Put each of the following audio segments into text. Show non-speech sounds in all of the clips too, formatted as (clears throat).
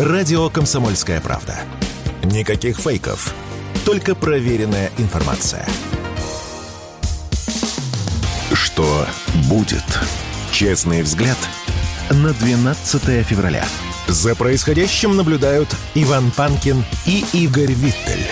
Радио «Комсомольская правда». Никаких фейков, только проверенная информация. Что будет? Честный взгляд на 12 февраля. За происходящим наблюдают Иван Панкин и Игорь Виттель.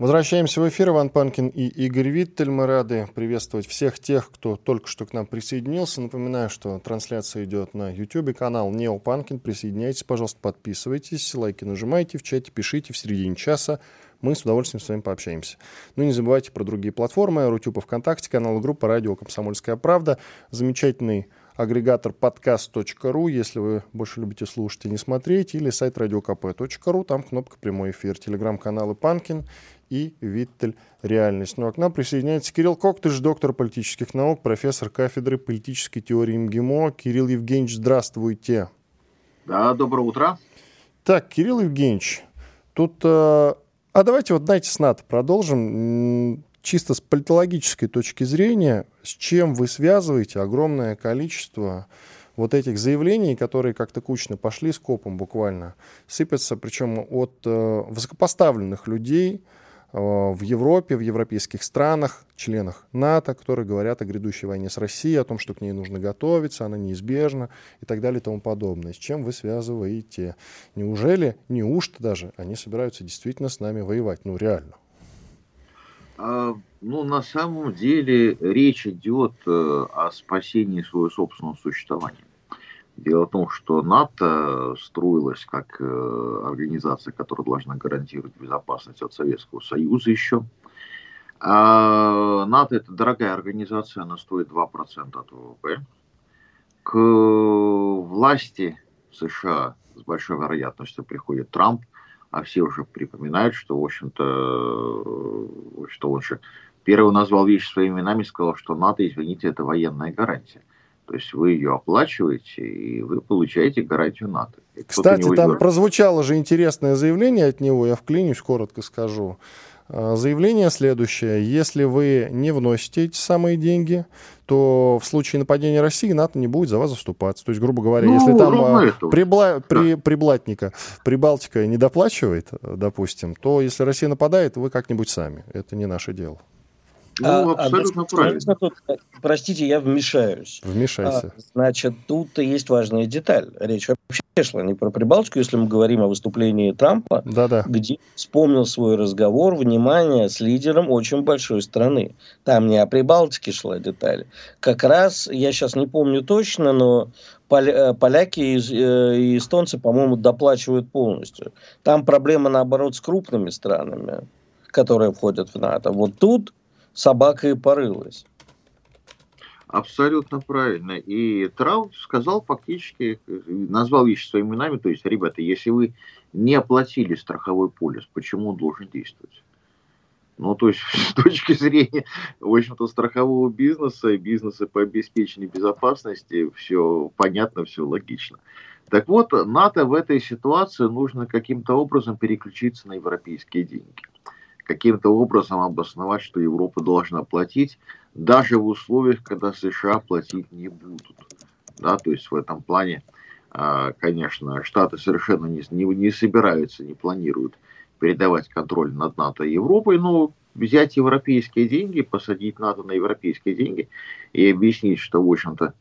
Возвращаемся в эфир. Иван Панкин и Игорь Виттель. Мы рады приветствовать всех тех, кто только что к нам присоединился. Напоминаю, что трансляция идет на YouTube, канал Нео Панкин. Присоединяйтесь, пожалуйста, подписывайтесь, лайки нажимайте, в чате пишите в середине часа. Мы с удовольствием с вами пообщаемся. Ну и не забывайте про другие платформы. Рутюб и ВКонтакте, канал группа «Радио Комсомольская правда». Замечательный агрегатор подкаст.ру, если вы больше любите слушать и не смотреть, или сайт radiokp.ru, там кнопка «Прямой эфир», телеграм-каналы «Панкин» и Виттель «Реальность». Ну а к нам присоединяется Кирилл Коктыш, доктор политических наук, профессор кафедры политической теории МГИМО. Кирилл Евгеньевич, здравствуйте. Да, доброе утро. Так, Кирилл Евгеньевич, тут... Э, а давайте вот, знаете, с НАТО продолжим. Чисто с политологической точки зрения, с чем вы связываете огромное количество вот этих заявлений, которые как-то кучно пошли скопом буквально, сыпятся, причем от э, высокопоставленных людей, в Европе, в европейских странах, членах НАТО, которые говорят о грядущей войне с Россией, о том, что к ней нужно готовиться, она неизбежна и так далее и тому подобное. С чем вы связываете? Неужели, неужто даже, они собираются действительно с нами воевать? Ну, реально. А, ну, на самом деле речь идет э, о спасении своего собственного существования. Дело в том, что НАТО строилась как э, организация, которая должна гарантировать безопасность от Советского Союза еще. А НАТО это дорогая организация, она стоит 2% от ВВП. К власти США с большой вероятностью приходит Трамп, а все уже припоминают, что, в общем-то, что он же первый назвал вещи своими именами, сказал, что НАТО, извините, это военная гарантия. То есть вы ее оплачиваете, и вы получаете гарантию НАТО. И Кстати, там прозвучало же интересное заявление от него, я вклинюсь, коротко скажу. А, заявление следующее. Если вы не вносите эти самые деньги, то в случае нападения России НАТО не будет за вас заступаться. То есть, грубо говоря, ну, если там а, прибла... да. при... Приблатника, Прибалтика не доплачивает, допустим, то если Россия нападает, вы как-нибудь сами. Это не наше дело. Ну, а, а абсолютно а, правильно. Тут, простите, я вмешаюсь. Вмешайся. А, значит, тут есть важная деталь. Речь вообще шла не про Прибалтику, если мы говорим о выступлении Трампа, Да-да. где вспомнил свой разговор, внимание, с лидером очень большой страны. Там не о Прибалтике шла деталь. Как раз, я сейчас не помню точно, но э, поляки и э, эстонцы, по-моему, доплачивают полностью. Там проблема, наоборот, с крупными странами, которые входят в НАТО. Вот тут собака и порылась. Абсолютно правильно. И Трамп сказал фактически, назвал вещи своими именами, то есть, ребята, если вы не оплатили страховой полис, почему он должен действовать? Ну, то есть, (laughs) с точки зрения, в общем-то, страхового бизнеса бизнеса по обеспечению безопасности, все понятно, все логично. Так вот, НАТО в этой ситуации нужно каким-то образом переключиться на европейские деньги каким-то образом обосновать, что Европа должна платить, даже в условиях, когда США платить не будут. Да, то есть в этом плане, а, конечно, Штаты совершенно не, не, не собираются, не планируют передавать контроль над НАТО и Европой, но взять европейские деньги, посадить НАТО на европейские деньги и объяснить, что, в общем-то,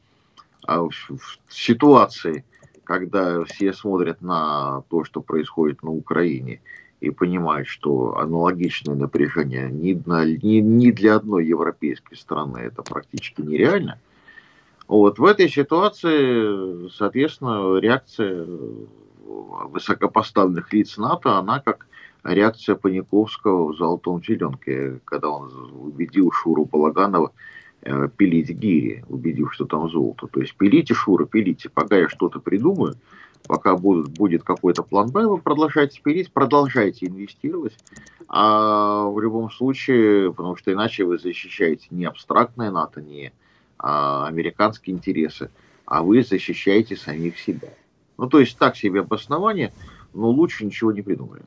а, в ситуации, когда все смотрят на то, что происходит на Украине, и понимает, что аналогичное напряжение ни, ни, ни для одной европейской страны это практически нереально. Вот в этой ситуации, соответственно, реакция высокопоставленных лиц НАТО, она как реакция Паниковского в «Золотом теленке», когда он убедил Шуру Балаганова э, пилить гири, убедив, что там золото. То есть пилите, Шура, пилите, пока я что-то придумаю, пока будет, будет какой-то план Б, вы продолжаете пилить, продолжайте инвестировать. А в любом случае, потому что иначе вы защищаете не абстрактное НАТО, не а, американские интересы, а вы защищаете самих себя. Ну, то есть так себе обоснование, но лучше ничего не придумали.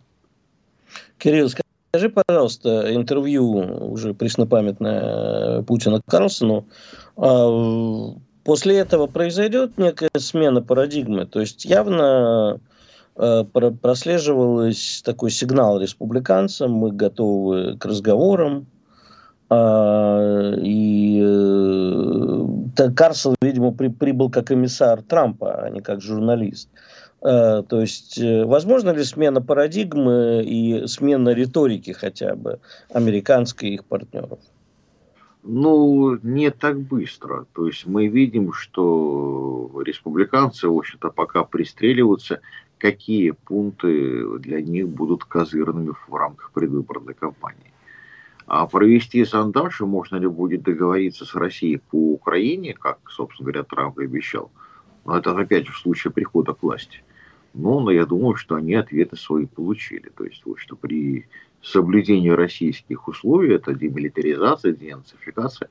Кирилл, скажи, пожалуйста, интервью уже преснопамятное Путина Карлсону, а, После этого произойдет некая смена парадигмы. То есть явно э, прослеживалось такой сигнал республиканцам, мы готовы к разговорам. Э, и э, Карсел, видимо, при, прибыл как комиссар Трампа, а не как журналист. Э, то есть, э, возможно ли смена парадигмы и смена риторики хотя бы американской и их партнеров? Ну, не так быстро. То есть мы видим, что республиканцы, в общем-то, пока пристреливаются, какие пункты для них будут козырными в рамках предвыборной кампании. А провести зондаж, можно ли будет договориться с Россией по Украине, как, собственно говоря, Трамп и обещал. Но это опять же в случае прихода к власти. Но, но я думаю, что они ответы свои получили. То есть, вот, что при соблюдении российских условий, это демилитаризация, денацификация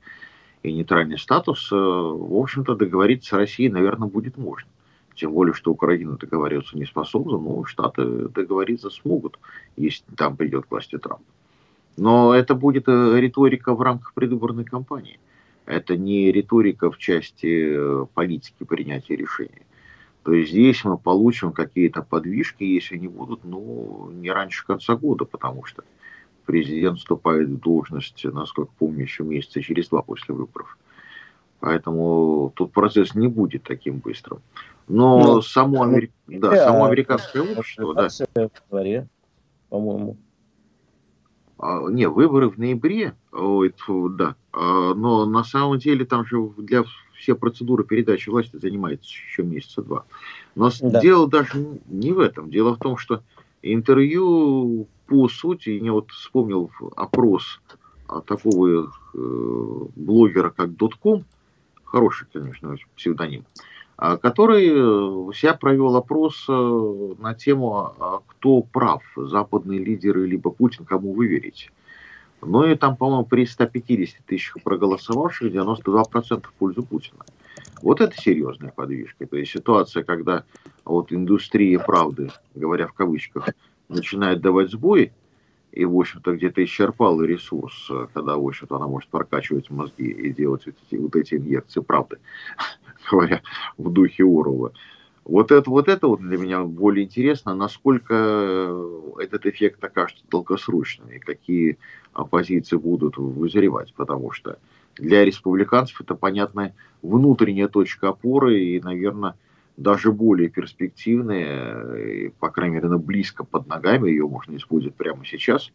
и нейтральный статус, э, в общем-то, договориться с Россией, наверное, будет можно. Тем более, что Украина договариваться не способна, но Штаты договориться смогут, если там придет к власти Трамп. Но это будет э, риторика в рамках предвыборной кампании. Это не риторика в части э, политики принятия решений. То есть здесь мы получим какие-то подвижки, если они будут, ну, не раньше конца года, потому что президент вступает в должность, насколько помню, еще месяца через два после выборов. Поэтому тут процесс не будет таким быстрым. Но ну, само, ну, Амери... да, само американское общество... Да. В дворе, по-моему. А, не, выборы в ноябре, ой, да, а, но на самом деле там же для все процедуры передачи власти занимает еще месяца два. Но да. дело даже не в этом. Дело в том, что интервью по сути, я вот вспомнил опрос такого э, блогера, как Дотком, хороший, конечно, псевдоним, а, который э, себя провел опрос э, на тему, а кто прав, западные лидеры либо Путин, кому вы верите. Ну и там, по-моему, при 150 тысячах проголосовавших 92% в пользу Путина. Вот это серьезная подвижка. То есть ситуация, когда вот индустрия правды, говоря в кавычках, начинает давать сбои, и, в общем-то, где-то исчерпала ресурс, когда, в общем-то, она может прокачивать мозги и делать вот эти, вот эти инъекции правды, (laughs) говоря в духе Орова. Вот это, вот это вот для меня более интересно, насколько этот эффект окажется долгосрочным и какие оппозиции будут вызревать, потому что для республиканцев это, понятно, внутренняя точка опоры и, наверное, даже более перспективная, по крайней мере, она близко под ногами, ее можно использовать прямо сейчас,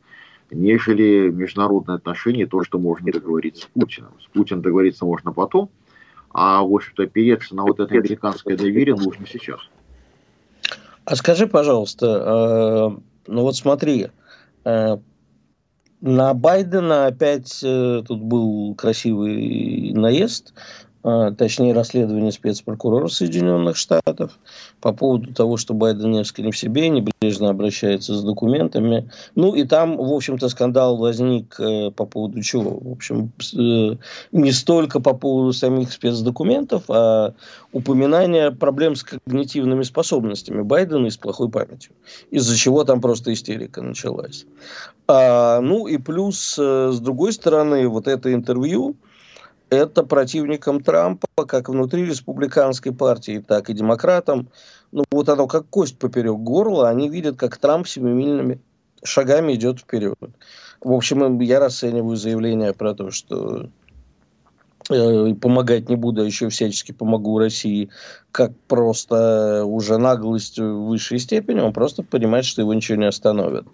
нежели международные отношения, то, что можно договориться с Путиным. С Путиным договориться можно потом, а, в общем-то, опереться на вот это американское доверие нужно сейчас. А скажи, пожалуйста, э, ну вот смотри, э, на Байдена опять э, тут был красивый наезд. А, точнее расследование спецпрокурора Соединенных Штатов по поводу того, что Байден несколько не в себе, небрежно обращается с документами. Ну и там, в общем-то, скандал возник э, по поводу чего? В общем, э, не столько по поводу самих спецдокументов, а упоминания проблем с когнитивными способностями Байдена и с плохой памятью, из-за чего там просто истерика началась. А, ну и плюс, э, с другой стороны, вот это интервью, это противникам Трампа, как внутри республиканской партии, так и демократам. Ну, вот оно как кость поперек горла, они видят, как Трамп семимильными шагами идет вперед. В общем, я расцениваю заявление про то, что помогать не буду, а еще всячески помогу России, как просто уже наглость в высшей степени, он просто понимает, что его ничего не остановит.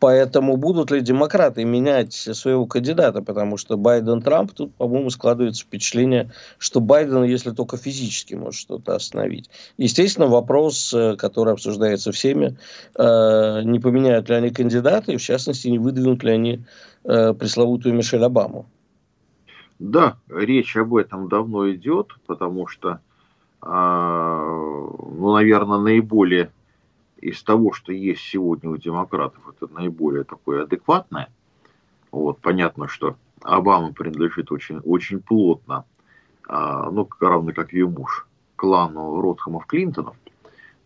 Поэтому будут ли демократы менять своего кандидата, потому что Байден-Трамп, тут, по-моему, складывается впечатление, что Байден, если только физически может что-то остановить. Естественно, вопрос, э, который обсуждается всеми, э, не поменяют ли они кандидата, и в частности, не выдвинут ли они пресловутую Мишель Обаму. Да, речь об этом давно идет, потому что, а, ну, наверное, наиболее из того, что есть сегодня у демократов, это наиболее такое адекватное. Вот, понятно, что Обама принадлежит очень, очень плотно, а, ну, равно как ее муж, клану Ротхамов Клинтонов.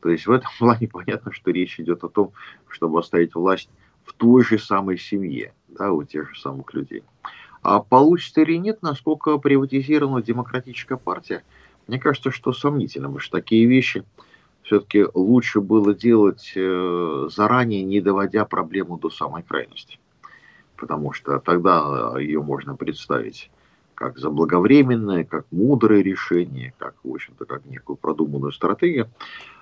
То есть в этом (laughs) плане понятно, что речь идет о том, чтобы оставить власть в той же самой семье, да, у тех же самых людей. А получится или нет, насколько приватизирована демократическая партия, мне кажется, что сомнительно, потому что такие вещи все-таки лучше было делать э, заранее, не доводя проблему до самой крайности. Потому что тогда ее можно представить как заблаговременное, как мудрое решение, как, в общем-то, как некую продуманную стратегию.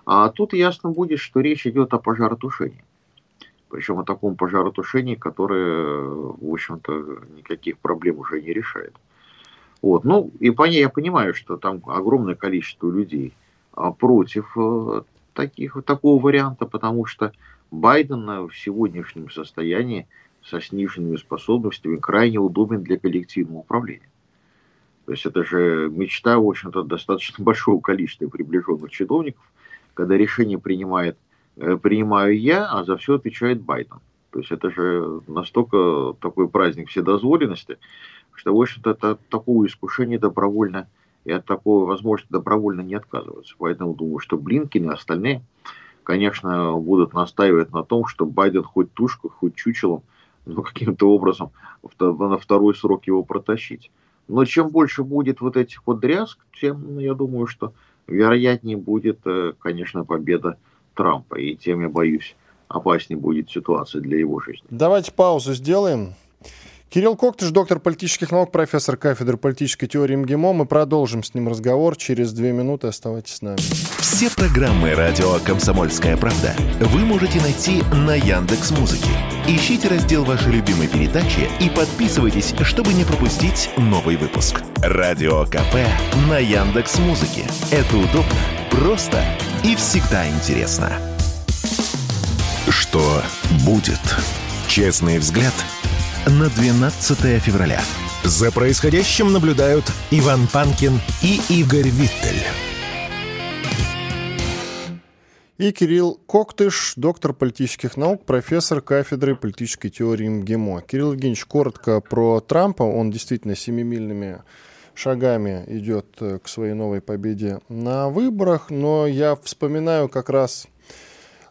А тут ясно будет, что речь идет о пожаротушении. Причем о таком пожаротушении, которое, в общем-то, никаких проблем уже не решает. Вот. Ну, и по ней я понимаю, что там огромное количество людей а, против э, таких, такого варианта, потому что Байден в сегодняшнем состоянии со сниженными способностями крайне удобен для коллективного управления. То есть это же мечта, в общем-то, достаточно (laughs) большого количества приближенных чиновников, когда решение принимает, принимаю я, а за все отвечает Байден. То есть это же настолько такой праздник вседозволенности, что, в общем-то, от такого искушения добровольно и от такого возможности добровольно не отказываются. Поэтому думаю, что Блинкин и остальные, конечно, будут настаивать на том, что Байден хоть тушку, хоть чучелом, но каким-то образом на второй срок его протащить. Но чем больше будет вот этих вот дрязг, тем, я думаю, что вероятнее будет, э, конечно, победа Трампа. И тем, я боюсь, опаснее будет ситуация для его жизни. Давайте паузу сделаем. Кирилл Коктыш, доктор политических наук, профессор кафедры политической теории МГИМО. Мы продолжим с ним разговор через две минуты. Оставайтесь с нами. Все программы радио «Комсомольская правда» вы можете найти на Яндекс Музыке. Ищите раздел вашей любимой передачи и подписывайтесь, чтобы не пропустить новый выпуск. Радио КП на Яндекс Музыке. Это удобно, просто и всегда интересно. Что будет? Честный взгляд – на 12 февраля. За происходящим наблюдают Иван Панкин и Игорь Виттель. И Кирилл Коктыш, доктор политических наук, профессор кафедры политической теории МГИМО. Кирилл Евгеньевич, коротко про Трампа. Он действительно семимильными шагами идет э, к своей новой победе на выборах, но я вспоминаю как раз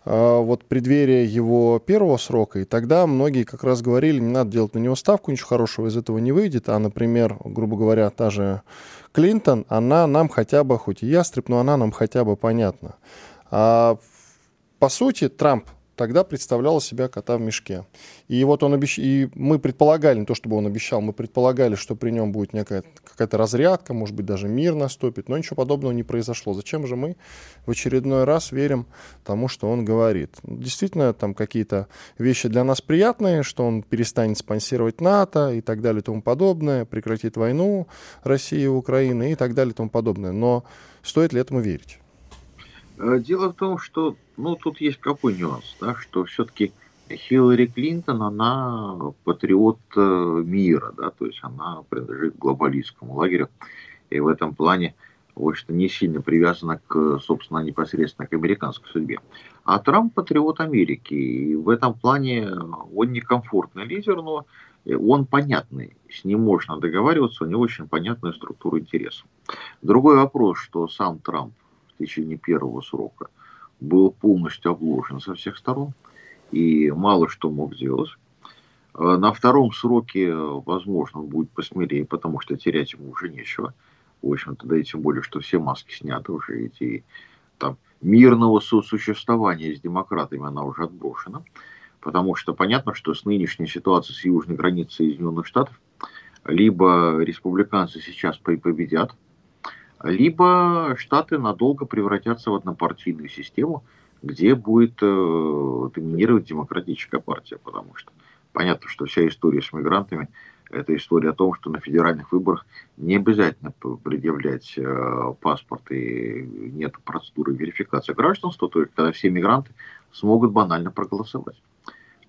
а, вот преддверие его первого срока, и тогда многие как раз говорили, не надо делать на него ставку, ничего хорошего из этого не выйдет, а, например, грубо говоря, та же Клинтон, она нам хотя бы, хоть и ястреб, но она нам хотя бы понятна. А по сути, Трамп тогда представляла себя кота в мешке. И вот он обещ... и мы предполагали, не то чтобы он обещал, мы предполагали, что при нем будет некая какая-то разрядка, может быть, даже мир наступит, но ничего подобного не произошло. Зачем же мы в очередной раз верим тому, что он говорит? Действительно, там какие-то вещи для нас приятные, что он перестанет спонсировать НАТО и так далее и тому подобное, прекратит войну России и Украины и так далее и тому подобное. Но стоит ли этому верить? Э, дело в том, что, ну, тут есть какой нюанс, да, что все-таки Хиллари Клинтон, она патриот э, мира, да, то есть она принадлежит глобалистскому лагерю, и в этом плане, в общем-то, не сильно привязана к, собственно, непосредственно к американской судьбе. А Трамп патриот Америки, и в этом плане он некомфортный лидер, но он понятный, с ним можно договариваться, у него очень понятная структура интересов. Другой вопрос, что сам Трамп течение первого срока был полностью обложен со всех сторон и мало что мог сделать. А на втором сроке, возможно, он будет посмелее, потому что терять ему уже нечего. В общем-то, да и тем более, что все маски сняты уже, эти там мирного сосуществования с демократами она уже отброшена. Потому что понятно, что с нынешней ситуацией с южной границей Соединенных Штатов либо республиканцы сейчас победят, либо Штаты надолго превратятся в однопартийную систему, где будет э, доминировать демократическая партия, потому что понятно, что вся история с мигрантами – это история о том, что на федеральных выборах не обязательно предъявлять э, паспорт и нет процедуры верификации гражданства, то есть когда все мигранты смогут банально проголосовать.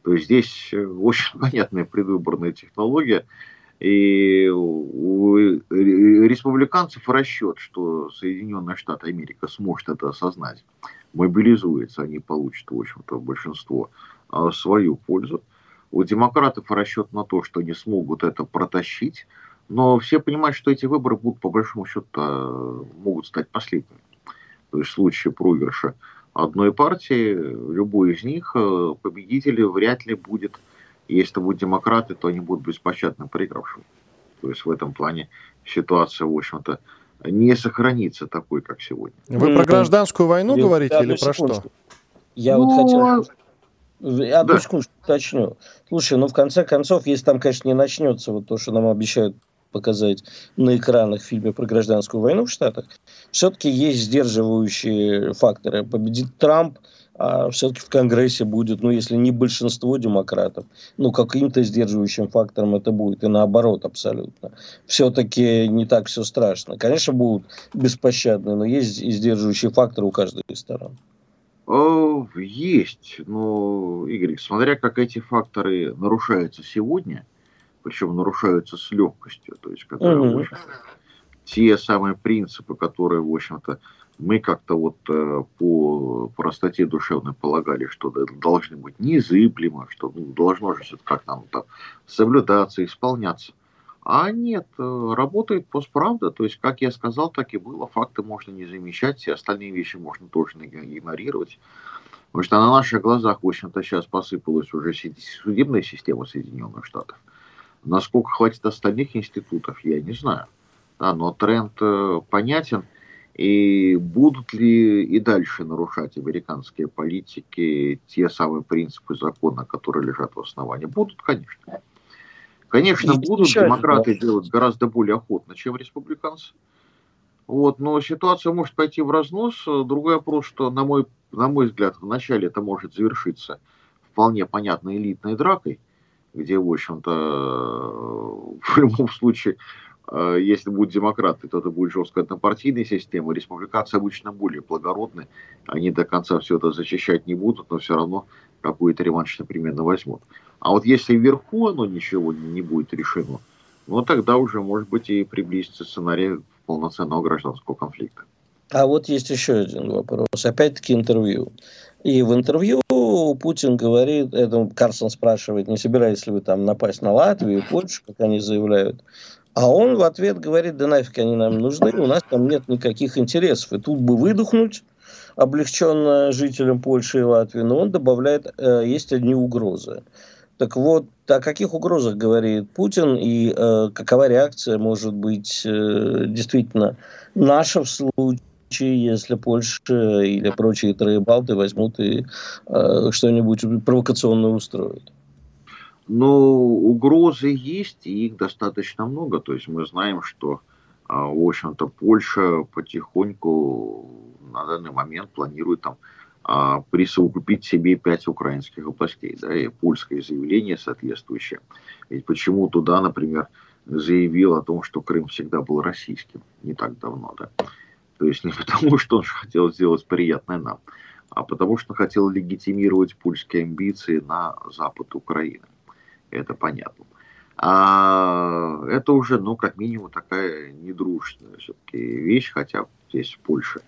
То есть здесь э, (laughs) очень понятная предвыборная технология – и у республиканцев расчет, что Соединенные Штаты Америки сможет это осознать, мобилизуется, они получат, в общем-то, большинство а, в свою пользу. У демократов расчет на то, что они смогут это протащить, но все понимают, что эти выборы будут, по большому счету, а, могут стать последними. То есть в случае проигрыша одной партии, любой из них, а, победитель вряд ли будет если это будут демократы, то они будут беспощадно проигравшими. То есть в этом плане ситуация, в общем-то, не сохранится такой, как сегодня. Вы про гражданскую войну Я, говорите или про что? Я ну, вот хотел... А одну да. секундочку уточню. Слушай, ну в конце концов, если там, конечно, не начнется вот то, что нам обещают показать на экранах в фильме про гражданскую войну в Штатах, все-таки есть сдерживающие факторы. Победит Трамп, а все-таки в Конгрессе будет, ну, если не большинство демократов, ну, каким-то сдерживающим фактором это будет, и наоборот абсолютно. Все-таки не так все страшно. Конечно, будут беспощадные, но есть и сдерживающие факторы у каждой из сторон. Есть, но, Игорь, смотря как эти факторы нарушаются сегодня, причем нарушаются с легкостью, то есть когда угу. те самые принципы, которые, в общем-то, мы как-то вот э, по простоте душевной полагали, что это должны быть незыблемо, что ну, должно же все как нам там соблюдаться, исполняться. А нет, э, работает постправда, то есть, как я сказал, так и было. Факты можно не замечать, все остальные вещи можно тоже игнорировать. Потому что на наших глазах, в общем-то, сейчас посыпалась уже судебная система Соединенных Штатов. Насколько хватит остальных институтов, я не знаю. Да, но тренд э, понятен – и будут ли и дальше нарушать американские политики те самые принципы закона, которые лежат в основании? Будут, конечно. Конечно, будут. Демократы делать гораздо более охотно, чем республиканцы. Вот, но ситуация может пойти в разнос. Другой вопрос, что, на мой, на мой взгляд, вначале это может завершиться вполне понятной элитной дракой, где, в общем-то, в любом случае если будут демократы, то это будет жесткая однопартийная система. Республиканцы обычно более благородны. Они до конца все это защищать не будут, но все равно какой-то реванш непременно возьмут. А вот если вверху оно ничего не будет решено, ну тогда уже, может быть, и приблизится сценарий полноценного гражданского конфликта. А вот есть еще один вопрос. Опять-таки интервью. И в интервью Путин говорит, это Карсон спрашивает, не собираетесь ли вы там напасть на Латвию Польшу, как они заявляют. А он в ответ говорит, да нафиг они нам нужны, у нас там нет никаких интересов. И тут бы выдохнуть облегченно жителям Польши и Латвии, но он добавляет, э, есть одни угрозы. Так вот, о каких угрозах говорит Путин и э, какова реакция может быть э, действительно наша в случае, если Польша или прочие троебалты возьмут и э, что-нибудь провокационное устроят? Но угрозы есть, и их достаточно много. То есть мы знаем, что, а, в общем-то, Польша потихоньку на данный момент планирует там а, присовокупить себе пять украинских областей, да, и польское заявление соответствующее. Ведь почему туда, например, заявил о том, что Крым всегда был российским, не так давно, да. То есть не потому, что он хотел сделать приятное нам, а потому что хотел легитимировать польские амбиции на запад Украины это понятно. А это уже, ну, как минимум, такая недружная все-таки вещь, хотя здесь Польша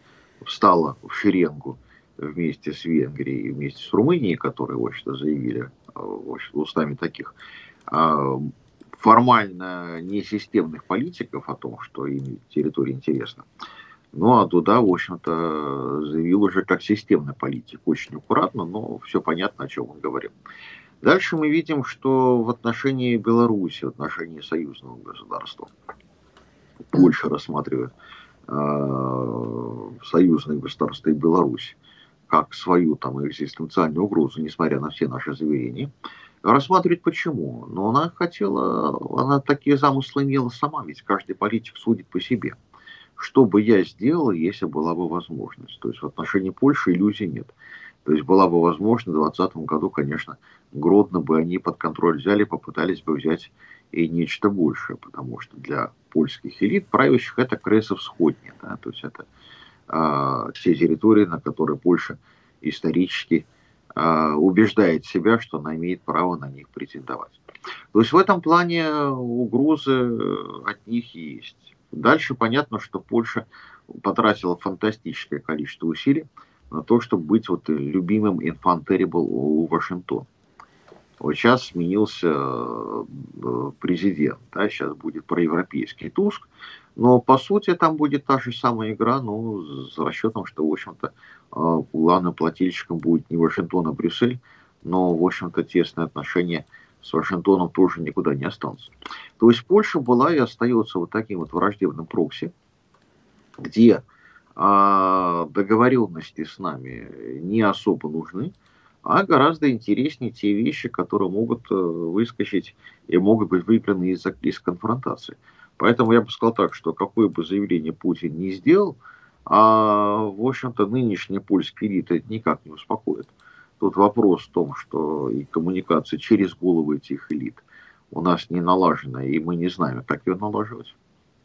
встала в шеренгу вместе с Венгрией вместе с Румынией, которые, в общем-то, заявили в общем устами таких а, формально несистемных политиков о том, что им территория интересна. Ну, а туда, в общем-то, заявил уже как системный политик. Очень аккуратно, но все понятно, о чем он говорил. Дальше мы видим, что в отношении Беларуси, в отношении союзного государства, Польша рассматривает э, союзное государство и Беларусь как свою там экзистенциальную угрозу, несмотря на все наши заверения. Рассматривать почему? Но она хотела, она такие замыслы имела сама, ведь каждый политик судит по себе. Что бы я сделал, если была бы возможность? То есть в отношении Польши иллюзий нет. То есть была бы возможность в 2020 году, конечно, Гродно бы они под контроль взяли, попытались бы взять и нечто большее, потому что для польских элит правящих это Кресов-Сходни, да, то есть это э, те территории, на которые Польша исторически э, убеждает себя, что она имеет право на них претендовать. То есть в этом плане угрозы от них есть. Дальше понятно, что Польша потратила фантастическое количество усилий на то, чтобы быть вот любимым infant у Вашингтона. Вот сейчас сменился э, президент, да, сейчас будет проевропейский Туск, но по сути там будет та же самая игра, ну, с расчетом, что, в общем-то, э, главным плательщиком будет не Вашингтон, а Брюссель, но, в общем-то, тесные отношения с Вашингтоном тоже никуда не останутся. То есть Польша была и остается вот таким вот враждебным прокси, где а, договоренности с нами не особо нужны, а гораздо интереснее те вещи, которые могут э, выскочить и могут быть выбраны из, из конфронтации. Поэтому я бы сказал так, что какое бы заявление Путин не сделал, а, в общем-то, нынешняя польская элита никак не успокоит. Тут вопрос в том, что и коммуникация через головы этих элит у нас не налажена, и мы не знаем, как ее налаживать.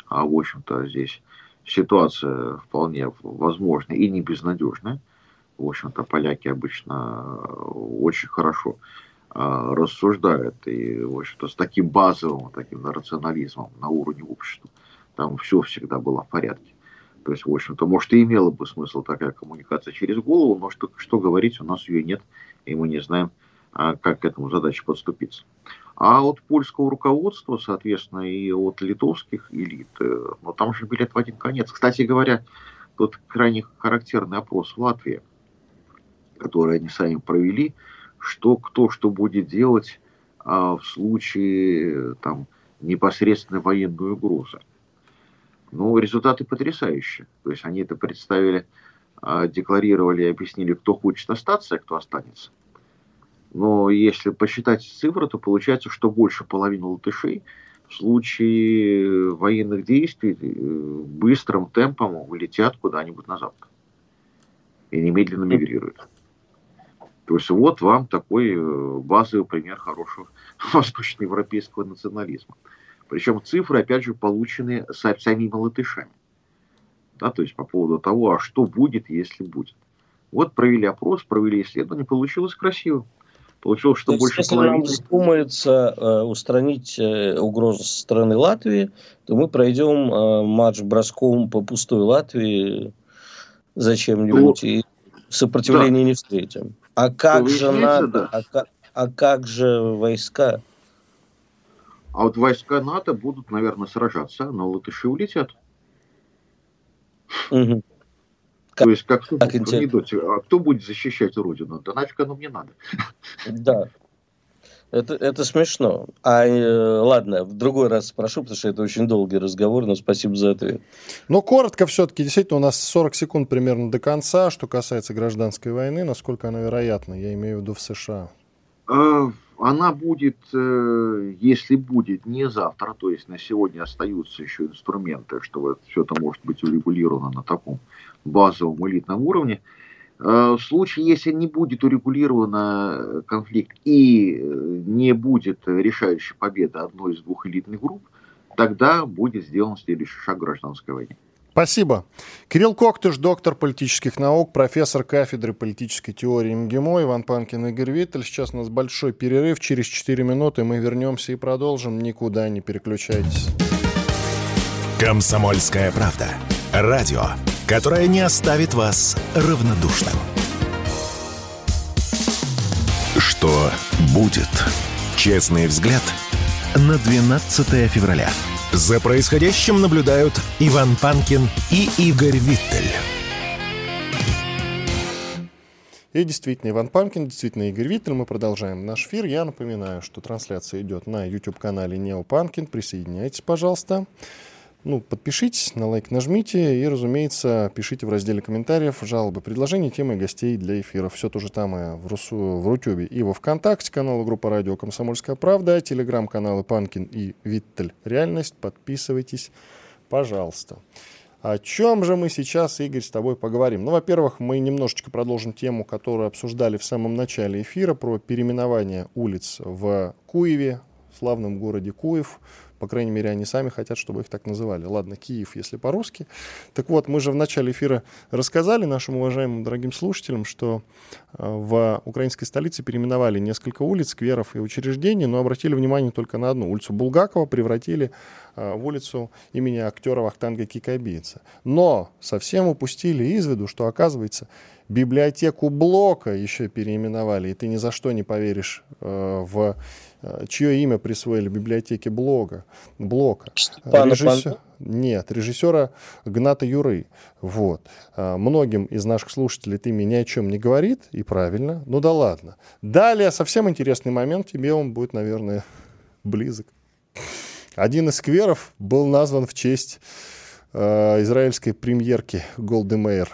А, в общем-то, здесь ситуация вполне возможная и не безнадежная. В общем-то, поляки обычно очень хорошо а, рассуждают и, в общем-то, с таким базовым, таким рационализмом на уровне общества. Там все всегда было в порядке. То есть, в общем-то, может, и имела бы смысл такая коммуникация через голову, но что, что говорить, у нас ее нет, и мы не знаем, а, как к этому задаче подступиться. А от польского руководства, соответственно, и от литовских элит, э, ну, там же билет в один конец. Кстати говоря, тот крайне характерный опрос в Латвии, который они сами провели, что кто что будет делать а, в случае там, непосредственной военной угрозы. Ну, результаты потрясающие. То есть они это представили, а, декларировали и объяснили, кто хочет остаться, а кто останется. Но если посчитать цифры, то получается, что больше половины латышей в случае военных действий э, быстрым темпом улетят куда-нибудь на запад и немедленно мигрируют. То есть вот вам такой э, базовый пример хорошего (laughs) восточноевропейского национализма. Причем цифры, опять же, получены самими латышами. Да, то есть по поводу того, а что будет, если будет. Вот провели опрос, провели исследование, получилось красиво. Получилось, что то больше если половины... нам вздумается э, устранить э, угрозу со стороны Латвии, то мы пройдем э, матч броском по пустой Латвии зачем-нибудь ну, и сопротивления да. не встретим. А как же НАТО? Да. А, как, а как же войска? А вот войска НАТО будут, наверное, сражаться, но латыши улетят. Угу. То есть, как, как анекдоте, а кто будет защищать Родину? Да нафиг оно мне надо. Да. Это, это смешно. А э, ладно, в другой раз спрошу, потому что это очень долгий разговор, но спасибо за ответ. Но коротко все-таки, действительно, у нас 40 секунд примерно до конца, что касается гражданской войны, насколько она вероятна, я имею в виду в США. А, она будет, э, если будет не завтра, то есть на сегодня остаются еще инструменты, что все это может быть урегулировано на таком базовом элитном уровне. Э, в случае, если не будет урегулирован конфликт и э, не будет решающей победы одной из двух элитных групп, тогда будет сделан следующий шаг гражданской войны. Спасибо. Кирилл Коктыш, доктор политических наук, профессор кафедры политической теории МГИМО, Иван Панкин, Игорь Виттель. Сейчас у нас большой перерыв. Через 4 минуты мы вернемся и продолжим. Никуда не переключайтесь. Комсомольская правда. Радио, которое не оставит вас равнодушным. Что будет? Честный взгляд на 12 февраля. За происходящим наблюдают Иван Панкин и Игорь Виттель. И действительно, Иван Панкин, действительно, Игорь Виттель. Мы продолжаем наш эфир. Я напоминаю, что трансляция идет на YouTube-канале Нео Панкин. Присоединяйтесь, пожалуйста. Ну, подпишитесь, на лайк нажмите и, разумеется, пишите в разделе комментариев жалобы, предложения, темы гостей для эфира. Все то же самое в, Русу, в Рутюбе и во Вконтакте, канал группа радио «Комсомольская правда», телеграм-каналы «Панкин» и «Виттель. Реальность». Подписывайтесь, пожалуйста. О чем же мы сейчас, Игорь, с тобой поговорим? Ну, во-первых, мы немножечко продолжим тему, которую обсуждали в самом начале эфира, про переименование улиц в Куеве, славном городе Куев. По крайней мере, они сами хотят, чтобы их так называли. Ладно, Киев, если по-русски. Так вот, мы же в начале эфира рассказали нашим уважаемым дорогим слушателям, что э, в украинской столице переименовали несколько улиц, скверов и учреждений, но обратили внимание только на одну. Улицу Булгакова превратили э, в улицу имени актера Вахтанга Кикабийца. Но совсем упустили из виду, что, оказывается, библиотеку Блока еще переименовали, и ты ни за что не поверишь э, в чье имя присвоили библиотеке блога, Блока. Режиссер... Нет, режиссера Гната Юры. Вот. Э, многим из наших слушателей это имя ни о чем не говорит, и правильно, ну да ладно. Далее совсем интересный момент, тебе он будет, наверное, близок. Один из скверов был назван в честь э, израильской премьерки Голды Мейер.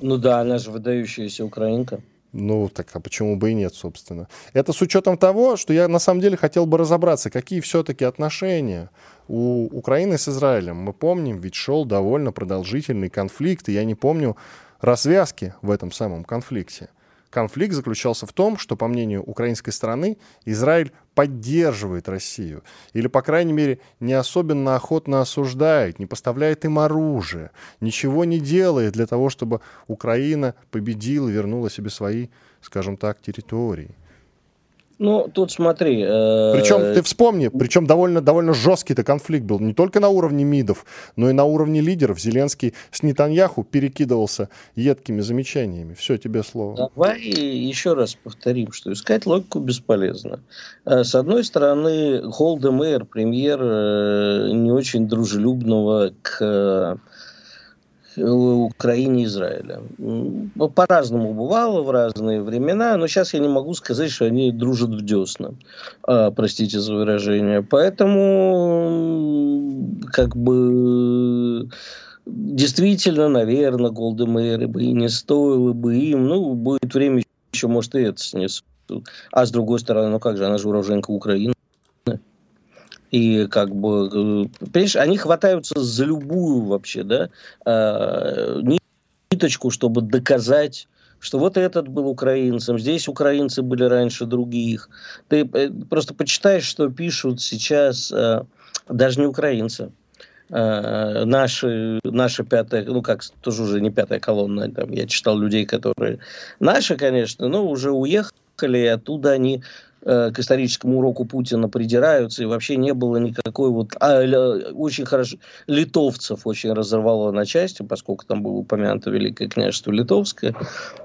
Ну да, она же выдающаяся украинка. Ну, так а почему бы и нет, собственно? Это с учетом того, что я на самом деле хотел бы разобраться, какие все-таки отношения у Украины с Израилем. Мы помним, ведь шел довольно продолжительный конфликт, и я не помню развязки в этом самом конфликте. Конфликт заключался в том, что, по мнению украинской стороны, Израиль поддерживает Россию. Или, по крайней мере, не особенно охотно осуждает, не поставляет им оружие, ничего не делает для того, чтобы Украина победила вернула себе свои, скажем так, территории. Ну, тут смотри. Э... Причем, ты вспомни, причем довольно, довольно жесткий-то конфликт был. Не только на уровне МИДов, но и на уровне лидеров. Зеленский с Нетаньяху перекидывался едкими замечаниями. Все, тебе слово. Давай еще раз повторим, что искать логику бесполезно. Э, с одной стороны, Холде Мейер, премьер э, не очень дружелюбного к Украине и Израиля. По-разному бывало в разные времена, но сейчас я не могу сказать, что они дружат в десна. А, простите за выражение. Поэтому, как бы, действительно, наверное, Голдемейры бы и не стоило бы им. Ну, будет время, еще, может, и это снесут. А с другой стороны, ну как же, она же уроженка Украины. И как бы, э, понимаешь, они хватаются за любую вообще, да, э, ниточку, чтобы доказать что вот этот был украинцем, здесь украинцы были раньше других. Ты э, просто почитаешь, что пишут сейчас даже не украинцы. Наши, наша пятая, ну как, тоже уже не пятая колонна, там, я читал людей, которые... Наши, конечно, но уже уехали, и оттуда они Э, к историческому уроку Путина придираются, и вообще не было никакой вот... А, очень хорошо... Литовцев очень разорвало на части, поскольку там было упомянуто Великое княжество Литовское,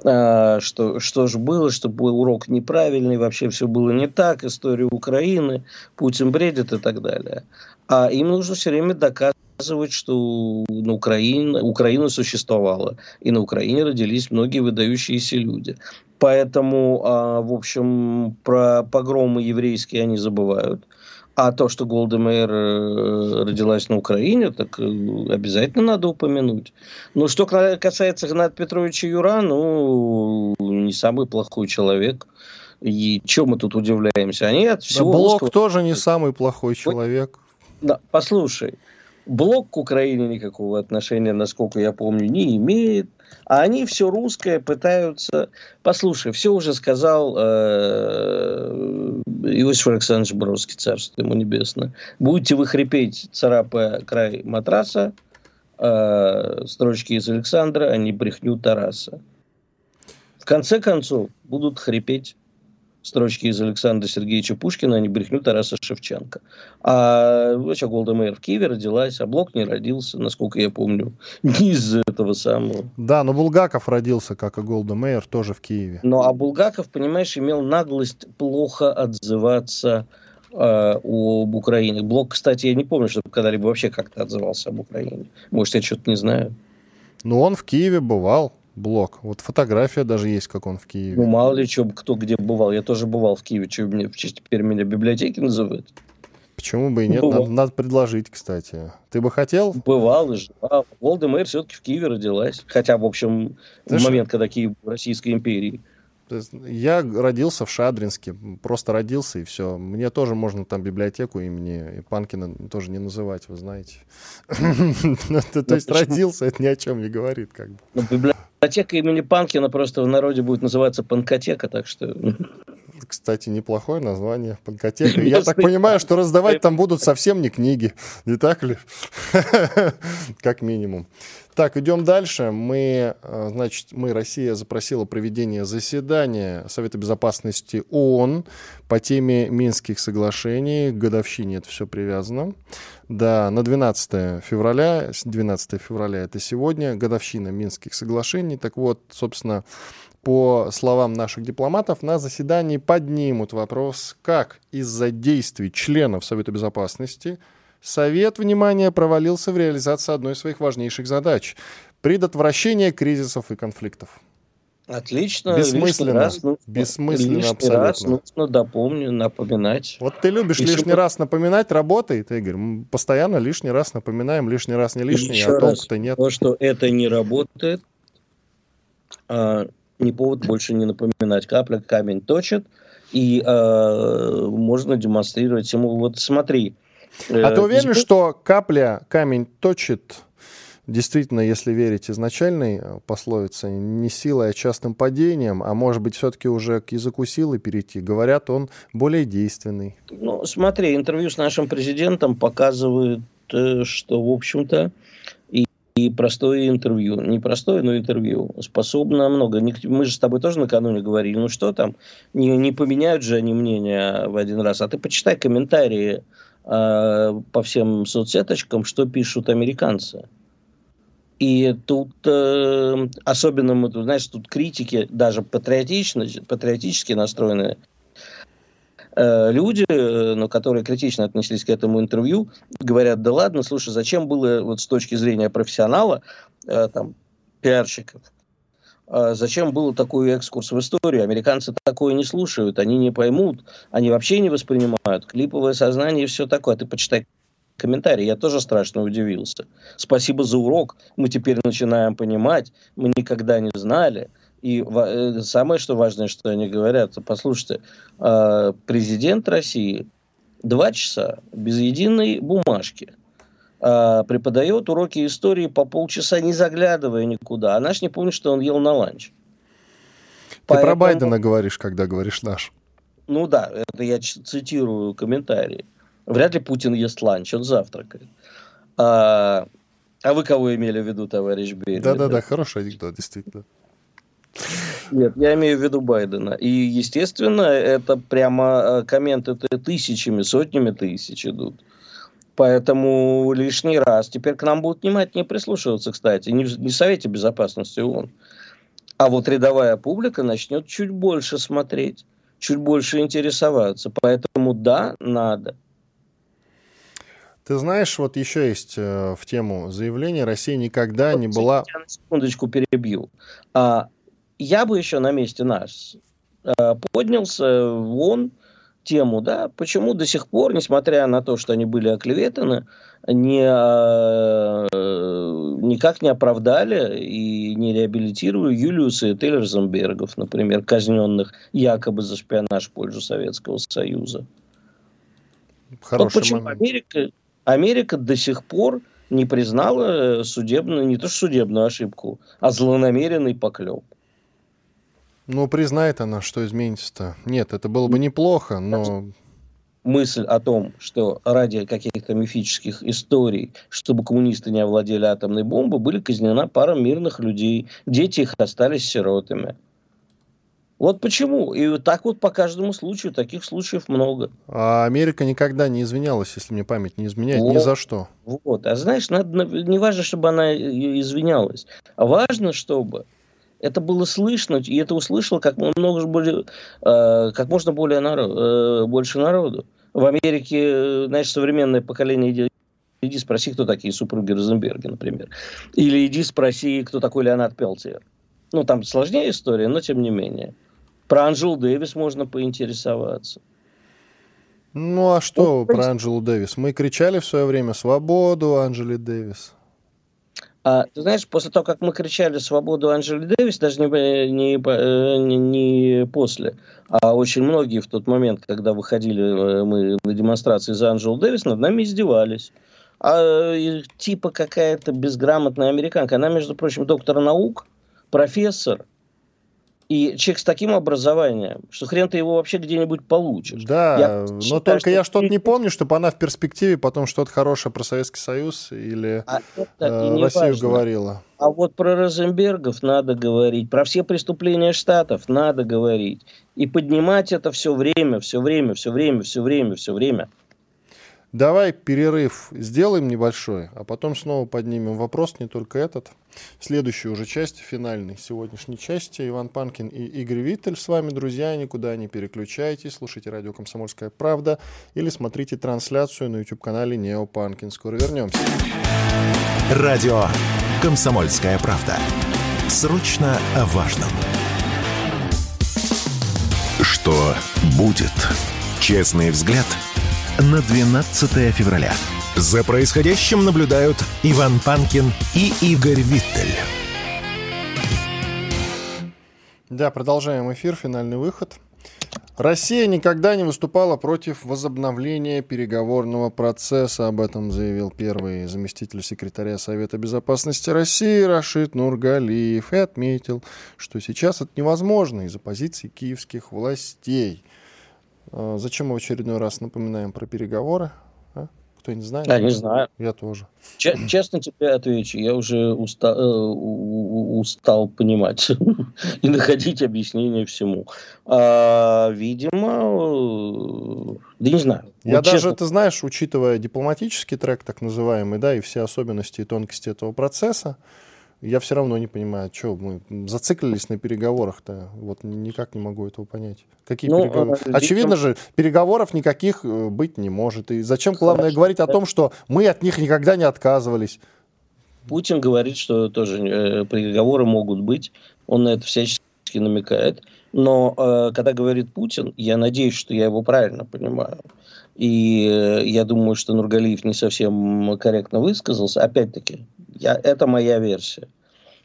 а, что, что же было, что был урок неправильный, вообще все было не так, история Украины, Путин бредит и так далее. А им нужно все время доказывать, что на Украине, Украина существовала, и на Украине родились многие выдающиеся люди. Поэтому, а, в общем, про погромы еврейские они забывают. А то, что Голдемейр э, родилась на Украине, так э, обязательно надо упомянуть. Ну, что касается Гната Петровича Юра, ну, не самый плохой человек. И чем мы тут удивляемся? Они от всего... Да, Блок русского... тоже не самый плохой человек. Да, послушай, Блок к Украине никакого отношения, насколько я помню, не имеет. А они все русское пытаются... Послушай, все уже сказал э, Иосиф Александрович Бродский, царство ему небесное. Будете вы хрипеть, царапая край матраса, э, строчки из Александра, а не Тараса. В конце концов, будут хрипеть строчки из Александра Сергеевича Пушкина, а не брехню Тараса Шевченко. А вообще Голда Мейер в Киеве родилась, а Блок не родился, насколько я помню, (laughs) не из этого самого. Да, но Булгаков родился, как и Голда Мейер, тоже в Киеве. Ну, а Булгаков, понимаешь, имел наглость плохо отзываться э, об Украине. Блок, кстати, я не помню, чтобы когда-либо вообще как-то отзывался об Украине. Может, я что-то не знаю. Ну, он в Киеве бывал блок. Вот фотография даже есть, как он в Киеве. Ну, мало ли что, кто где бывал. Я тоже бывал в Киеве. Что мне теперь меня библиотеки называют? Почему бы и нет? Надо, надо предложить, кстати. Ты бы хотел? Бывал и жил. Волдемейр все-таки в Киеве родилась. Хотя, в общем, Ты в момент, когда Киев был Российской империи. Я родился в Шадринске, просто родился и все. Мне тоже можно там библиотеку имени Панкина тоже не называть, вы знаете. (laughs) Ну, то есть родился, это ни о чем не говорит. как бы. Ну, библиотека имени Панкина просто в народе будет называться Панкотека, так что... Кстати, неплохое название, Панкотека. Я так понимаю, что раздавать там будут совсем не книги, (laughs) не так ли? (laughs) Как минимум. Так, идем дальше. Мы, э, значит, мы, Россия, запросила проведение заседания Совета Безопасности ООН по теме Минских соглашений. К годовщине это все привязано. Да, на 12 февраля, 12 февраля это сегодня, годовщина Минских соглашений. Так вот, собственно, по словам наших дипломатов, на заседании поднимут вопрос, как из-за действий членов Совета Безопасности – Совет, внимание, провалился в реализации одной из своих важнейших задач – предотвращение кризисов и конфликтов. Отлично. Бессмысленно. Раз, ну, Бессмысленно лишний абсолютно. раз нужно допомню, напоминать. Вот ты любишь Если лишний раз напоминать, работает, Игорь. Мы постоянно лишний раз напоминаем, лишний раз не лишний, Еще а толку-то нет. То, что это не работает, а, не повод больше не напоминать. Капля камень точит, и а, можно демонстрировать ему. Вот смотри. А э, ты уверен, здесь- что капля камень точит? Действительно, если верить изначальной э, пословице, не силой, а частым падением, а может быть, все-таки уже к языку силы перейти. Говорят, он более действенный. Ну, смотри, интервью с нашим президентом показывает, э, что, в общем-то, и, простое интервью, не простое, но интервью, способно много. Мы же с тобой тоже накануне говорили, ну что там, не, не поменяют же они мнение в один раз. А ты почитай комментарии э, по всем соцсеточкам, что пишут американцы. И тут э, особенно, мы знаешь, тут критики даже патриотично, патриотически настроенные люди, э, ну, которые критично отнеслись к этому интервью, говорят, да ладно, слушай, зачем было вот с точки зрения профессионала, э, там, пиарщиков, э, зачем было такой экскурс в историю? Американцы такое не слушают, они не поймут, они вообще не воспринимают. Клиповое сознание и все такое. Ты почитай комментарии, я тоже страшно удивился. Спасибо за урок, мы теперь начинаем понимать, мы никогда не знали. И э, самое, что важное, что они говорят, послушайте, э, президент России два часа без единой бумажки э, преподает уроки истории по полчаса, не заглядывая никуда. А наш не помнит, что он ел на ланч. Ты про Поэтому- Байдена говоришь, когда говоришь наш. Ну да, это я цитирую комментарии. Вряд ли Путин ест ланч, он завтракает. А, а вы кого имели в виду, товарищ Берия? Да-да-да, хороший анекдот, действительно. Нет, я имею в виду Байдена. И, естественно, это прямо э, комменты тысячами, сотнями тысяч идут. Поэтому лишний раз. Теперь к нам будут внимательнее прислушиваться, кстати. Не в, не в Совете Безопасности ООН. А вот рядовая публика начнет чуть больше смотреть, чуть больше интересоваться. Поэтому да, надо. Ты знаешь, вот еще есть э, в тему заявления, Россия никогда не была... Я на секундочку перебью. А, я бы еще на месте нас а, поднялся вон тему, да, почему до сих пор, несмотря на то, что они были оклеветаны, не, а, никак не оправдали и не реабилитировали Юлиуса и Теллерзенбергов, например, казненных якобы за шпионаж в пользу Советского Союза. Вот Хороший почему момент. Америка, Америка до сих пор не признала судебную, не то что судебную ошибку, а злонамеренный поклеп. Ну, признает она, что изменится-то. Нет, это было бы неплохо, но... Мысль о том, что ради каких-то мифических историй, чтобы коммунисты не овладели атомной бомбой, были казнена пара мирных людей. Дети их остались сиротами. Вот почему. И вот так вот по каждому случаю, таких случаев много. А Америка никогда не извинялась, если мне память не изменяет, ни Вот. за что. Вот. А знаешь, надо, не важно, чтобы она извинялась, а важно, чтобы это было слышно, и это услышало как много более, э, как можно более народ, э, больше народу. В Америке, э, знаешь, современное поколение иди, иди спроси, кто такие супруги Розенберги, например. Или иди спроси, кто такой Леонард Пелтер. Ну, там сложнее история, но тем не менее. Про Анжелу Дэвис можно поинтересоваться. Ну, а что Вот, про Анджелу Дэвис? Мы кричали в свое время «Свободу Анджели Дэвис». А, ты знаешь, после того, как мы кричали «Свободу Анджели Дэвис», даже не, не, э, не, не после, а очень многие в тот момент, когда выходили э, мы на демонстрации за Анджелу Дэвис, над нами издевались. А типа какая-то безграмотная американка, она, между прочим, доктор наук, профессор, и человек с таким образованием, что хрен ты его вообще где-нибудь получишь. Да, Я но считаю, только что я что-то не помню, чтобы она в перспективе потом что-то хорошее про Советский Союз или А э, Россию важно. говорила. А вот про Розенбергов надо говорить, про все преступления штатов надо говорить. И поднимать это все время, все время, все время, все время, все время. Давай перерыв сделаем небольшой, а потом снова поднимем вопрос, не только этот. В уже части, финальной сегодняшней части, Иван Панкин и Игорь Виттель с вами, друзья, никуда не переключайтесь, слушайте радио «Комсомольская правда» или смотрите трансляцию на YouTube-канале Нео Панкин. Скоро вернемся. Радио «Комсомольская правда». Срочно о важном. что будет. Честный взгляд на 12 февраля. За происходящим наблюдают Иван Панкин и Игорь Виттель. Да, продолжаем эфир, финальный выход. Россия никогда не выступала против возобновления переговорного процесса. Об этом заявил первый заместитель секретаря Совета Безопасности России Рашид Нургалиев и отметил, что сейчас это невозможно из-за позиции киевских властей. А зачем мы в очередной раз напоминаем про переговоры? Кто не знает? Я не знаю. Я тоже. (clears throat) честно тебе отвечу, я уже уста, э, устал понимать (laughs) и находить объяснение всему. А, видимо, э, да не знаю. Я вот даже, честно... ты знаешь, учитывая дипломатический трек, так называемый, да, и все особенности и тонкости этого процесса, я все равно не понимаю, что мы зациклились на переговорах-то. Вот никак не могу этого понять. Какие ну, переговоры? А, Очевидно же, переговоров никаких э, быть не может. И зачем, главное, Хорошо. говорить о том, что мы от них никогда не отказывались? Путин говорит, что тоже э, переговоры могут быть. Он на это всячески намекает. Но э, когда говорит Путин, я надеюсь, что я его правильно понимаю. И э, я думаю, что Нургалиев не совсем корректно высказался. Опять-таки, я, это моя версия,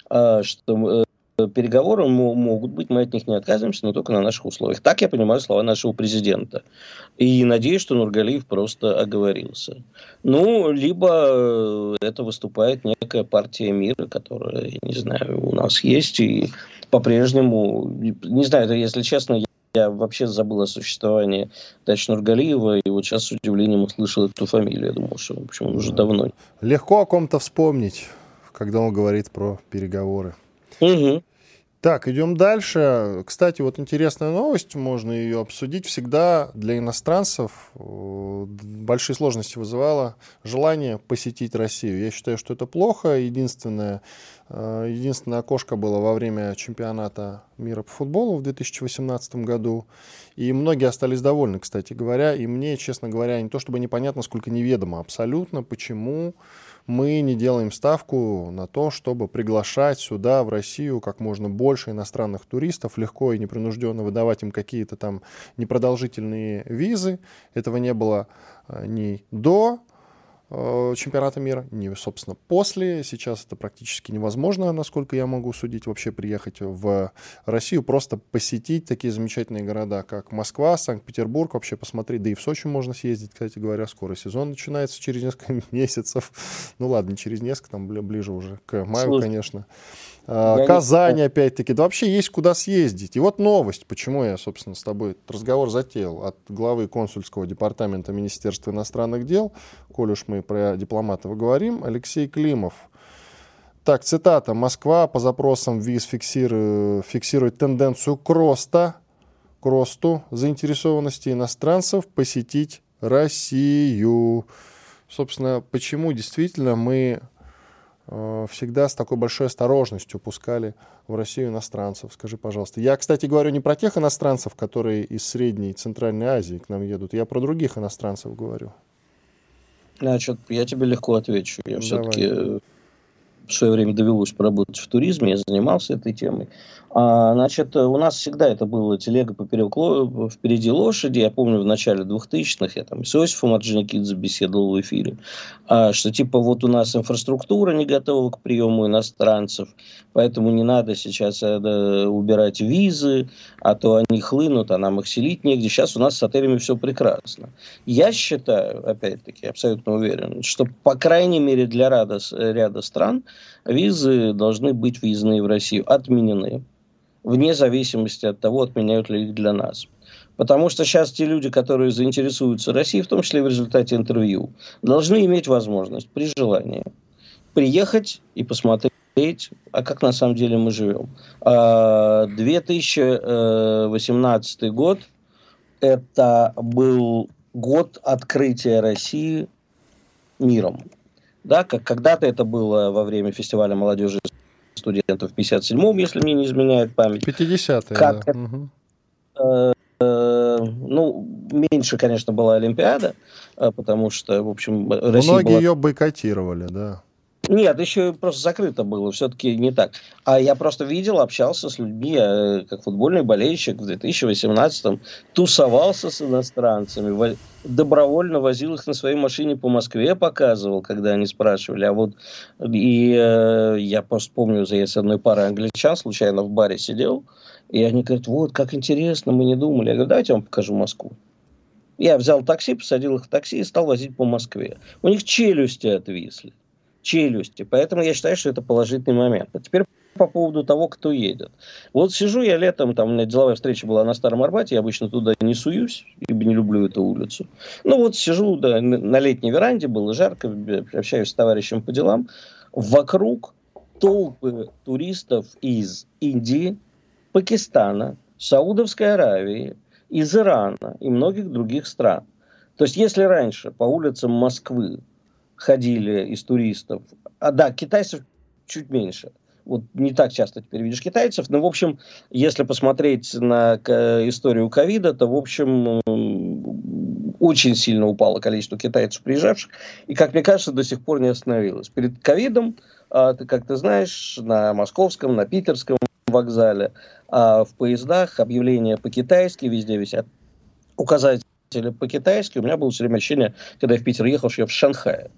а, что э, переговоры могут быть, мы от них не отказываемся, но только на наших условиях. Так я понимаю слова нашего президента. И надеюсь, что Нургалиев просто оговорился. Ну, либо это выступает некая партия мира, которая, не знаю, у нас есть, и по-прежнему, не знаю, если честно, я вообще забыл о существовании Дач Нургалиева, и вот сейчас с удивлением услышал эту фамилию. Я думал, что, в общем, он уже давно. Легко о ком-то вспомнить, когда он говорит про переговоры. Угу. Так, идем дальше. Кстати, вот интересная новость, можно ее обсудить. Всегда для иностранцев э, большие сложности вызывало желание посетить Россию. Я считаю, что это плохо. Единственное, э, единственное окошко было во время чемпионата мира по футболу в 2018 году. И многие остались довольны, кстати говоря. И мне, честно говоря, не то чтобы непонятно, сколько неведомо абсолютно, почему мы не делаем ставку на то, чтобы приглашать сюда, в Россию, как можно больше иностранных туристов, легко и непринужденно выдавать им какие-то там непродолжительные визы. Этого не было э, ни до чемпионата мира, не, собственно, после. Сейчас это практически невозможно, насколько я могу судить, вообще приехать в Россию, просто посетить такие замечательные города, как Москва, Санкт-Петербург, вообще посмотреть, да и в Сочи можно съездить, кстати говоря, скоро сезон начинается через несколько (laughs) месяцев. Ну ладно, через несколько, там ближе уже к маю, Слушай, конечно. А, Казань, опять-таки. Да вообще есть куда съездить. И вот новость, почему я, собственно, с тобой этот разговор затеял от главы консульского департамента Министерства иностранных дел, коль уж мы про дипломатов говорим, Алексей Климов. Так, цитата. «Москва по запросам виз фиксирует, фиксирует тенденцию к росту, к росту заинтересованности иностранцев посетить Россию». Собственно, почему действительно мы всегда с такой большой осторожностью пускали в Россию иностранцев. Скажи, пожалуйста. Я, кстати, говорю не про тех иностранцев, которые из Средней и Центральной Азии к нам едут. Я про других иностранцев говорю. Значит, я тебе легко отвечу. Я все-таки э, в свое время довелось поработать в туризме, я занимался этой темой. А, значит, у нас всегда это было телега поперек впереди лошади. Я помню, в начале 2000-х я там с Иосифом Орджоникидзе беседовал в эфире, а, что типа вот у нас инфраструктура не готова к приему иностранцев, поэтому не надо сейчас э, убирать визы, а то они хлынут, а нам их селить негде. Сейчас у нас с отелями все прекрасно. Я считаю, опять-таки, абсолютно уверен, что по крайней мере для ряда, ряда стран визы должны быть въездные в Россию отменены вне зависимости от того, отменяют ли их для нас. Потому что сейчас те люди, которые заинтересуются Россией, в том числе в результате интервью, должны иметь возможность при желании приехать и посмотреть, а как на самом деле мы живем. 2018 а, год – это был год открытия России миром. Да, как когда-то это было во время фестиваля молодежи студентов в 57-м, если мне не изменяет память. 50-е, как, да. Угу. Э, ну, меньше, конечно, была Олимпиада, э, потому что, в общем, Россия Многие была... ее бойкотировали, да. Нет, еще просто закрыто было, все-таки не так. А я просто видел, общался с людьми, я, как футбольный болельщик в 2018-м, тусовался с иностранцами, добровольно возил их на своей машине по Москве, показывал, когда они спрашивали. А вот и э, я просто помню, я с одной парой англичан случайно в баре сидел, и они говорят, вот, как интересно, мы не думали. Я говорю, давайте я вам покажу Москву. Я взял такси, посадил их в такси и стал возить по Москве. У них челюсти отвисли челюсти. Поэтому я считаю, что это положительный момент. А теперь по поводу того, кто едет. Вот сижу я летом, там у меня деловая встреча была на Старом Арбате, я обычно туда не суюсь, ибо не люблю эту улицу. Ну вот сижу да, на летней веранде, было жарко, общаюсь с товарищем по делам. Вокруг толпы туристов из Индии, Пакистана, Саудовской Аравии, из Ирана и многих других стран. То есть если раньше по улицам Москвы ходили из туристов. А да, китайцев чуть меньше. Вот не так часто теперь видишь китайцев, но, в общем, если посмотреть на историю ковида, то, в общем, очень сильно упало количество китайцев приезжавших, и, как мне кажется, до сих пор не остановилось. Перед ковидом, а, как ты знаешь, на московском, на питерском вокзале, а в поездах объявления по-китайски везде висят указатели по-китайски. У меня было все время ощущение, когда я в Питер ехал, что я в Шанхае.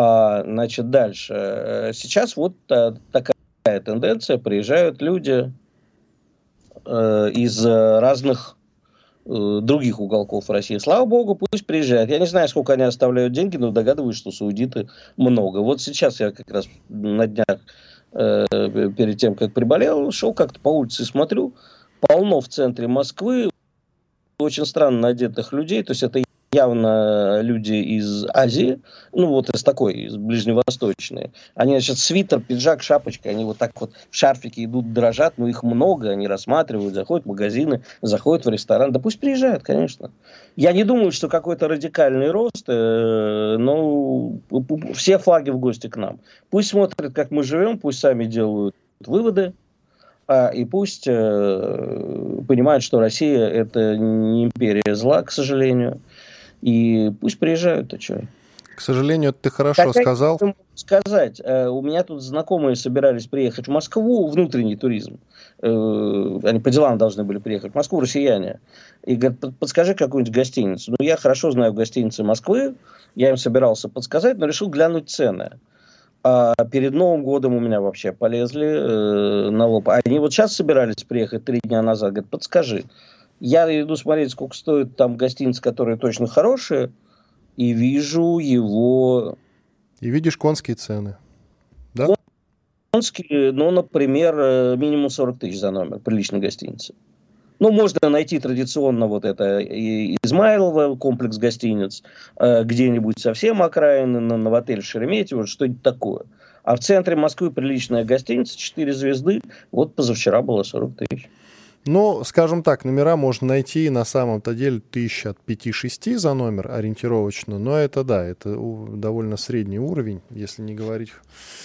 А, значит, дальше. Э, сейчас вот а, такая тенденция. Приезжают люди э, из разных э, других уголков России. Слава богу, пусть приезжают. Я не знаю, сколько они оставляют деньги, но догадываюсь, что саудиты много. Вот сейчас я как раз на днях э, перед тем, как приболел, шел как-то по улице смотрю, полно в центре Москвы очень странно одетых людей, то есть это явно люди из Азии, ну вот из такой, из ближневосточной. Они, значит, свитер, пиджак, шапочка, они вот так вот в шарфике идут, дрожат, но их много, они рассматривают, заходят в магазины, заходят в ресторан. Да пусть приезжают, конечно. Я не думаю, что какой-то радикальный рост, э, но все флаги в гости к нам. Пусть смотрят, как мы живем, пусть сами делают выводы, а, и пусть э, понимают, что Россия это не империя зла, к сожалению, и пусть приезжают, а что? К сожалению, ты хорошо как сказал. Сказать, э, у меня тут знакомые собирались приехать в Москву, внутренний туризм. Э, они по делам должны были приехать в Москву, россияне. И говорят, подскажи какую-нибудь гостиницу. Ну, я хорошо знаю гостиницы Москвы, я им собирался подсказать, но решил глянуть цены. А перед Новым годом у меня вообще полезли э, на лоб. Они вот сейчас собирались приехать три дня назад. Говорят, подскажи. Я иду смотреть, сколько стоит там гостиницы, которые точно хорошие, и вижу его... И видишь конские цены, да? Конские, ну, например, э, минимум 40 тысяч за номер, приличной гостиницы. Ну, можно найти традиционно вот это Измайлово, комплекс гостиниц, э, где-нибудь совсем окраины, на, на отель Шереметьево, что-нибудь такое. А в центре Москвы приличная гостиница, 4 звезды, вот позавчера было 40 тысяч. Ну, скажем так, номера можно найти на самом-то деле тысяч от 5-6 за номер ориентировочно, но это да, это довольно средний уровень, если не говорить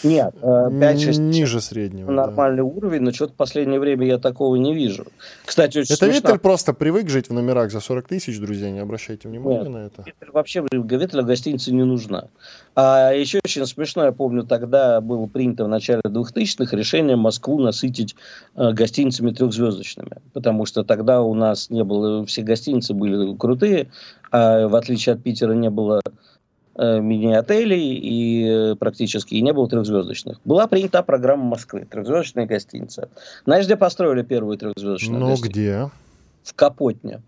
Нет, 5-6 э, ниже среднего. Нормальный да. уровень, но что-то в последнее время я такого не вижу. Кстати, очень Это смешно. Виттель просто привык жить в номерах за 40 тысяч, друзья, не обращайте внимания Нет, на это. Виттель вообще Виттеля гостиница не нужна. А еще очень смешно, я помню, тогда было принято в начале 2000-х решение Москву насытить э, гостиницами трехзвездочными потому что тогда у нас не было, все гостиницы были крутые, а в отличие от Питера не было э, мини-отелей и э, практически и не было трехзвездочных. Была принята программа Москвы, трехзвездочная гостиница. Знаешь, где построили первую трехзвездочную ну, гостиницу? где? В Капотне.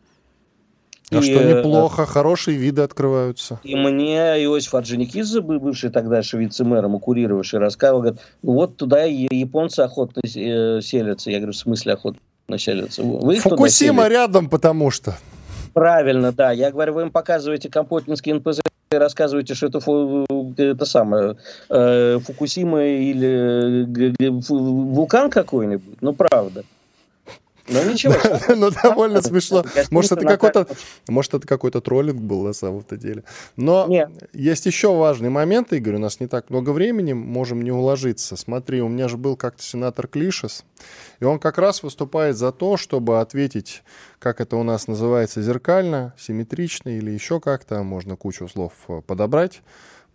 А и, что э, неплохо, хорошие виды открываются. И мне Иосиф Орджоникидзе, бывший тогда вице-мэром и курировавший, рассказывал, говорит, вот туда японцы охотно селятся. Я говорю, в смысле охотно населятся. Вы Фукусима рядом, потому что. Правильно, да. Я говорю, вы им показываете Компотинский НПЗ и рассказываете, что это, фу, это самое, э, Фукусима или э, вулкан какой-нибудь. Ну, правда. Ну ничего. Ну довольно смешно. Может это какой-то, может это какой-то троллинг был на самом-то деле. Но есть еще важный момент, Игорь, у нас не так много времени, можем не уложиться. Смотри, у меня же был как-то сенатор Клишес, и он как раз выступает за то, чтобы ответить, как это у нас называется, зеркально, симметрично или еще как-то, можно кучу слов э, подобрать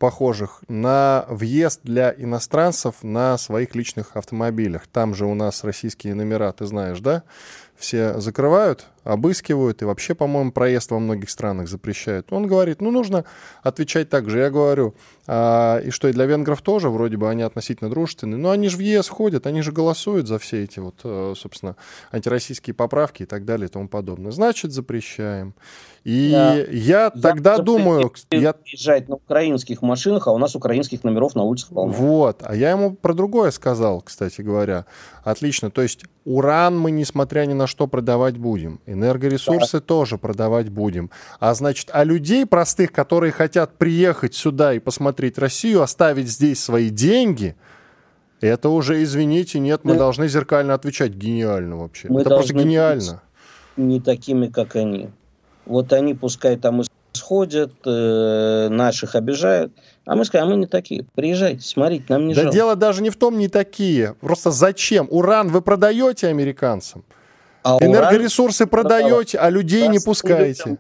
похожих на въезд для иностранцев на своих личных автомобилях. Там же у нас российские номера, ты знаешь, да? Все закрывают, обыскивают, и вообще, по-моему, проезд во многих странах запрещают. Он говорит, ну, нужно отвечать так же. Я говорю, а, и что и для венгров тоже, вроде бы они относительно дружественные, но они же в ЕС ходят, они же голосуют за все эти вот, э, собственно, антироссийские поправки и так далее и тому подобное. Значит, запрещаем. И да. я тогда я думаю... Я... Езжать на украинских машинах, а у нас украинских номеров на улицах полно. Вот. А я ему про другое сказал, кстати говоря. Отлично. То есть уран мы, несмотря ни на что, продавать будем. Энергоресурсы да. тоже продавать будем. А значит, а людей простых, которые хотят приехать сюда и посмотреть Россию, оставить здесь свои деньги... Это уже, извините, нет, мы, мы должны зеркально отвечать. Гениально вообще. Мы Это просто гениально. Не такими, как они. Вот они пускай там исходят, э, наших обижают, а мы скажем, а мы не такие. Приезжайте, смотрите, нам не да жалко. дело даже не в том, не такие. Просто зачем? Уран вы продаете американцам? А Энергоресурсы продаете, а людей не пускаете.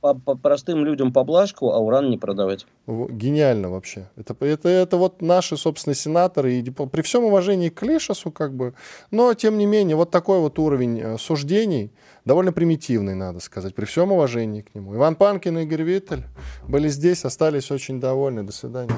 По, по простым людям поблажку, а уран не продавать. Гениально вообще. Это, это, это вот наши, собственно, сенаторы. И при всем уважении к Лешасу, как бы, но, тем не менее, вот такой вот уровень э, суждений, довольно примитивный, надо сказать, при всем уважении к нему. Иван Панкин и Игорь Виттель были здесь, остались очень довольны. До свидания.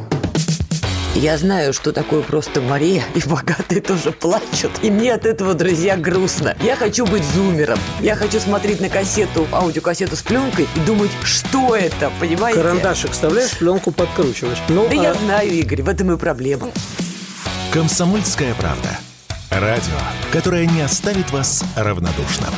Я знаю, что такое просто Мария, и богатые тоже плачут. И мне от этого, друзья, грустно. Я хочу быть зумером. Я хочу смотреть на кассету, аудиокассету с пленкой и думать, что это, понимаете? Карандашик вставляешь, пленку подкручиваешь. Ну, да а... я знаю, Игорь, в этом и проблема. Комсомольская правда. Радио, которое не оставит вас равнодушным.